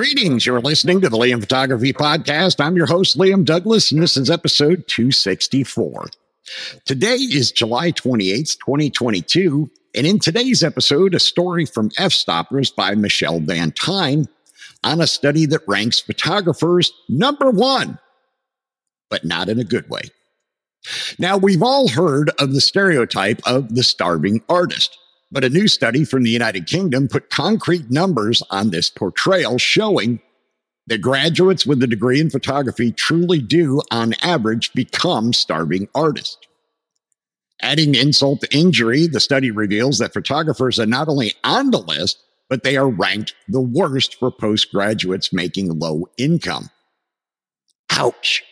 Greetings. You're listening to the Liam Photography Podcast. I'm your host, Liam Douglas, and this is episode 264. Today is July 28th, 2022. And in today's episode, a story from Fstoppers by Michelle Van Tyne on a study that ranks photographers number one, but not in a good way. Now, we've all heard of the stereotype of the starving artist. But a new study from the United Kingdom put concrete numbers on this portrayal, showing that graduates with a degree in photography truly do, on average, become starving artists. Adding insult to injury, the study reveals that photographers are not only on the list, but they are ranked the worst for postgraduates making low income. Ouch.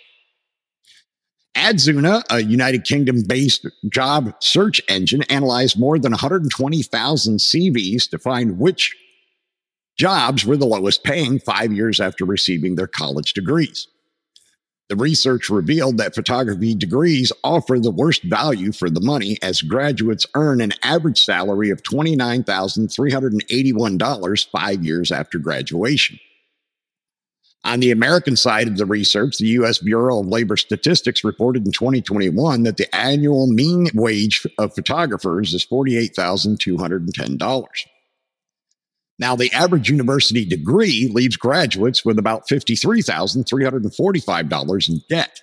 Adzuna, a United Kingdom based job search engine, analyzed more than 120,000 CVs to find which jobs were the lowest paying five years after receiving their college degrees. The research revealed that photography degrees offer the worst value for the money as graduates earn an average salary of $29,381 five years after graduation. On the American side of the research, the U.S. Bureau of Labor Statistics reported in 2021 that the annual mean wage of photographers is $48,210. Now, the average university degree leaves graduates with about $53,345 in debt.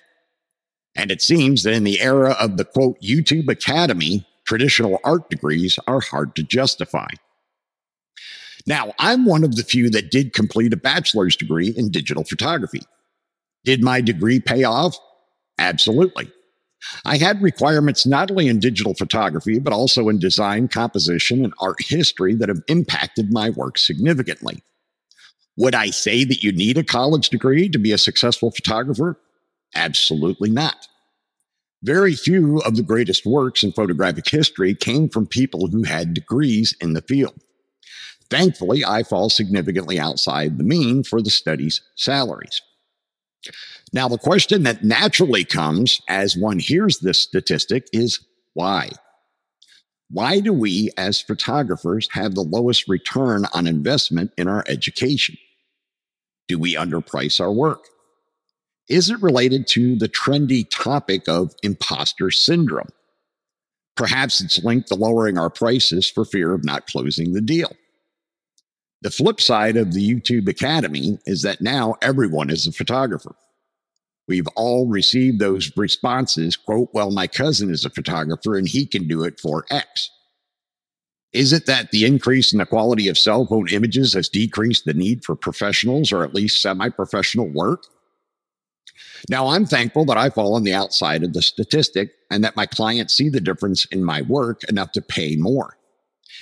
And it seems that in the era of the quote YouTube Academy, traditional art degrees are hard to justify. Now, I'm one of the few that did complete a bachelor's degree in digital photography. Did my degree pay off? Absolutely. I had requirements not only in digital photography, but also in design, composition, and art history that have impacted my work significantly. Would I say that you need a college degree to be a successful photographer? Absolutely not. Very few of the greatest works in photographic history came from people who had degrees in the field. Thankfully, I fall significantly outside the mean for the study's salaries. Now, the question that naturally comes as one hears this statistic is why? Why do we, as photographers, have the lowest return on investment in our education? Do we underprice our work? Is it related to the trendy topic of imposter syndrome? Perhaps it's linked to lowering our prices for fear of not closing the deal. The flip side of the YouTube Academy is that now everyone is a photographer. We've all received those responses, quote, well, my cousin is a photographer and he can do it for X. Is it that the increase in the quality of cell phone images has decreased the need for professionals or at least semi professional work? Now, I'm thankful that I fall on the outside of the statistic and that my clients see the difference in my work enough to pay more.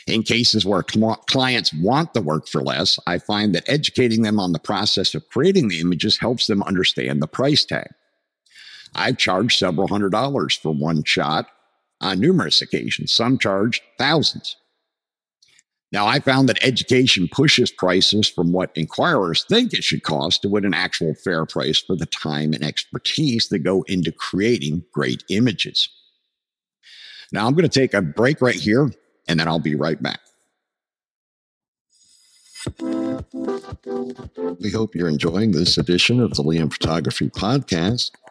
In cases where clients want the work for less, I find that educating them on the process of creating the images helps them understand the price tag. I've charged several hundred dollars for one shot on numerous occasions. Some charge thousands. Now, I found that education pushes prices from what inquirers think it should cost to what an actual fair price for the time and expertise that go into creating great images. Now, I'm going to take a break right here and then I'll be right back. We hope you're enjoying this edition of the Liam Photography Podcast.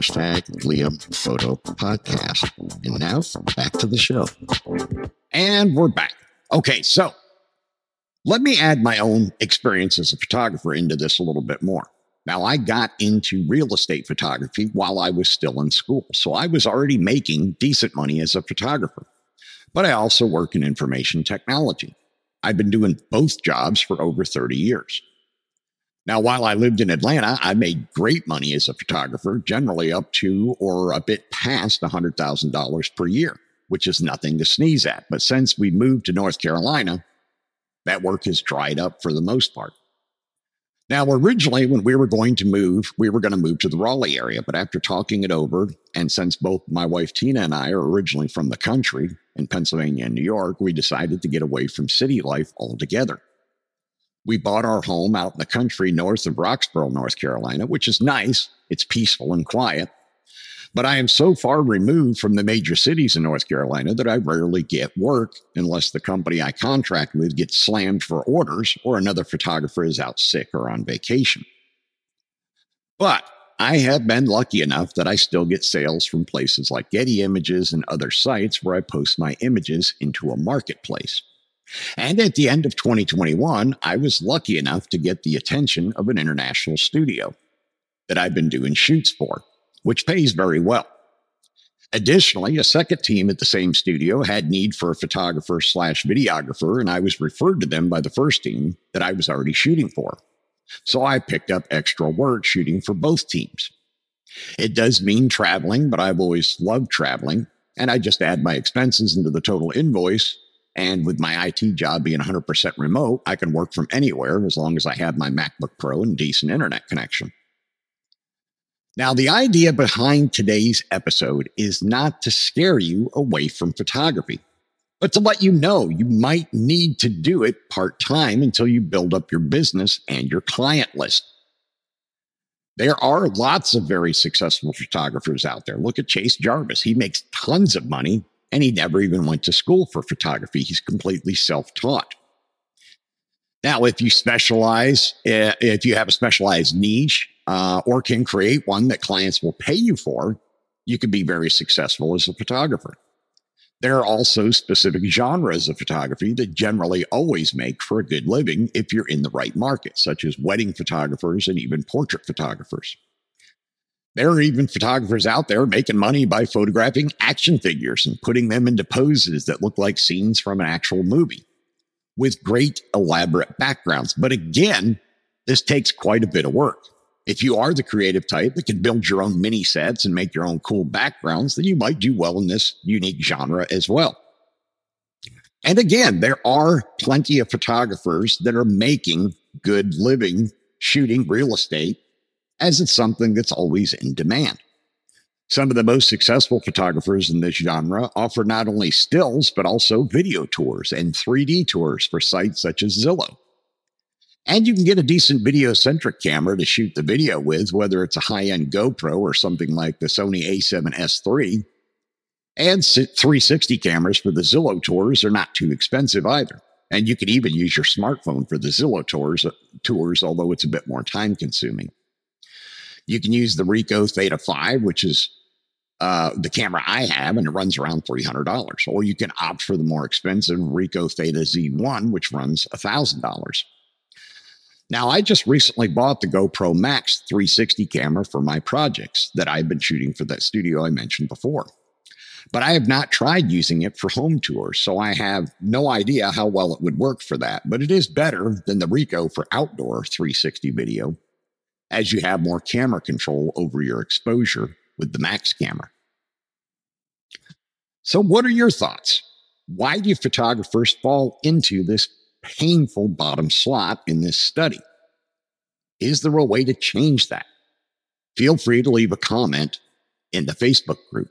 Liam Photo Podcast. And now back to the show. And we're back. Okay, so let me add my own experience as a photographer into this a little bit more. Now, I got into real estate photography while I was still in school, so I was already making decent money as a photographer. But I also work in information technology. I've been doing both jobs for over 30 years. Now, while I lived in Atlanta, I made great money as a photographer, generally up to or a bit past $100,000 per year, which is nothing to sneeze at. But since we moved to North Carolina, that work has dried up for the most part. Now, originally, when we were going to move, we were going to move to the Raleigh area. But after talking it over, and since both my wife Tina and I are originally from the country in Pennsylvania and New York, we decided to get away from city life altogether we bought our home out in the country north of Roxboro, North Carolina, which is nice. It's peaceful and quiet. But I am so far removed from the major cities in North Carolina that I rarely get work unless the company I contract with gets slammed for orders or another photographer is out sick or on vacation. But I have been lucky enough that I still get sales from places like Getty Images and other sites where I post my images into a marketplace. And at the end of 2021, I was lucky enough to get the attention of an international studio that I've been doing shoots for, which pays very well. Additionally, a second team at the same studio had need for a photographer slash videographer, and I was referred to them by the first team that I was already shooting for. So I picked up extra work shooting for both teams. It does mean traveling, but I've always loved traveling, and I just add my expenses into the total invoice and with my IT job being 100% remote, I can work from anywhere as long as I have my MacBook Pro and decent internet connection. Now, the idea behind today's episode is not to scare you away from photography, but to let you know you might need to do it part time until you build up your business and your client list. There are lots of very successful photographers out there. Look at Chase Jarvis. He makes tons of money and he never even went to school for photography. He's completely self taught. Now, if you specialize, eh, if you have a specialized niche uh, or can create one that clients will pay you for, you can be very successful as a photographer. There are also specific genres of photography that generally always make for a good living if you're in the right market, such as wedding photographers and even portrait photographers. There are even photographers out there making money by photographing action figures and putting them into poses that look like scenes from an actual movie with great elaborate backgrounds. But again, this takes quite a bit of work. If you are the creative type that can build your own mini sets and make your own cool backgrounds, then you might do well in this unique genre as well. And again, there are plenty of photographers that are making good living shooting real estate as it's something that's always in demand. Some of the most successful photographers in this genre offer not only stills, but also video tours and 3D tours for sites such as Zillow. And you can get a decent video centric camera to shoot the video with, whether it's a high end GoPro or something like the Sony a7S III. And 360 cameras for the Zillow tours are not too expensive either. And you can even use your smartphone for the Zillow tours, tours although it's a bit more time consuming. You can use the Ricoh Theta 5, which is uh, the camera I have, and it runs around $300. Or you can opt for the more expensive Ricoh Theta Z1, which runs $1,000. Now, I just recently bought the GoPro Max 360 camera for my projects that I've been shooting for that studio I mentioned before. But I have not tried using it for home tours, so I have no idea how well it would work for that. But it is better than the Ricoh for outdoor 360 video as you have more camera control over your exposure with the max camera. So, what are your thoughts? Why do photographers fall into this painful bottom slot in this study? Is there a way to change that? Feel free to leave a comment in the Facebook group.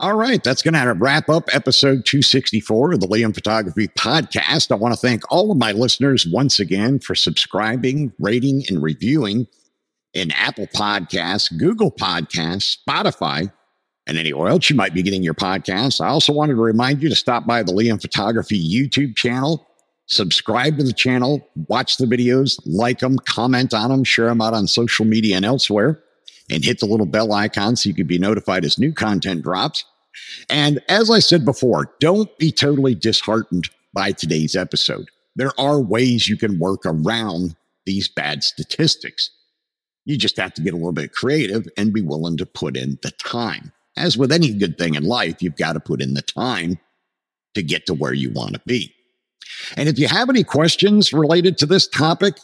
All right, that's going to wrap up episode 264 of the Liam Photography Podcast. I want to thank all of my listeners once again for subscribing, rating, and reviewing in Apple Podcasts, Google Podcasts, Spotify, and anywhere else you might be getting your podcasts. I also wanted to remind you to stop by the Liam Photography YouTube channel, subscribe to the channel, watch the videos, like them, comment on them, share them out on social media and elsewhere and hit the little bell icon so you can be notified as new content drops. And as I said before, don't be totally disheartened by today's episode. There are ways you can work around these bad statistics. You just have to get a little bit creative and be willing to put in the time. As with any good thing in life, you've got to put in the time to get to where you want to be. And if you have any questions related to this topic,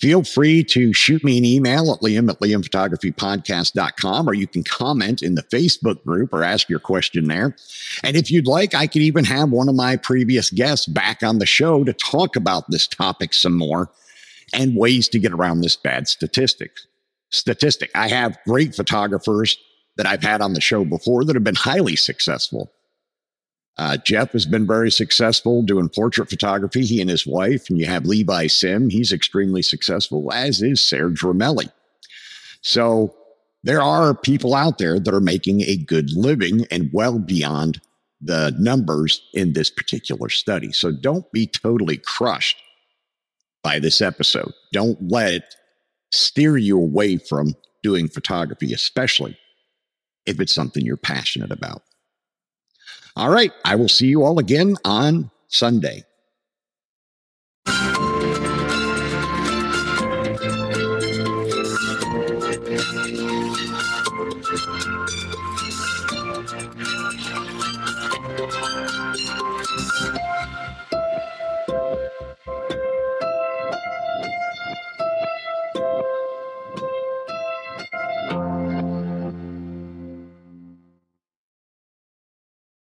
feel free to shoot me an email at liam at liamphotographypodcast.com or you can comment in the Facebook group or ask your question there. And if you'd like, I could even have one of my previous guests back on the show to talk about this topic some more and ways to get around this bad statistic. Statistic. I have great photographers that I've had on the show before that have been highly successful. Uh, Jeff has been very successful doing portrait photography, he and his wife. And you have Levi Sim, he's extremely successful, as is Serge Ramelli. So there are people out there that are making a good living and well beyond the numbers in this particular study. So don't be totally crushed by this episode. Don't let it steer you away from doing photography, especially if it's something you're passionate about. All right. I will see you all again on Sunday.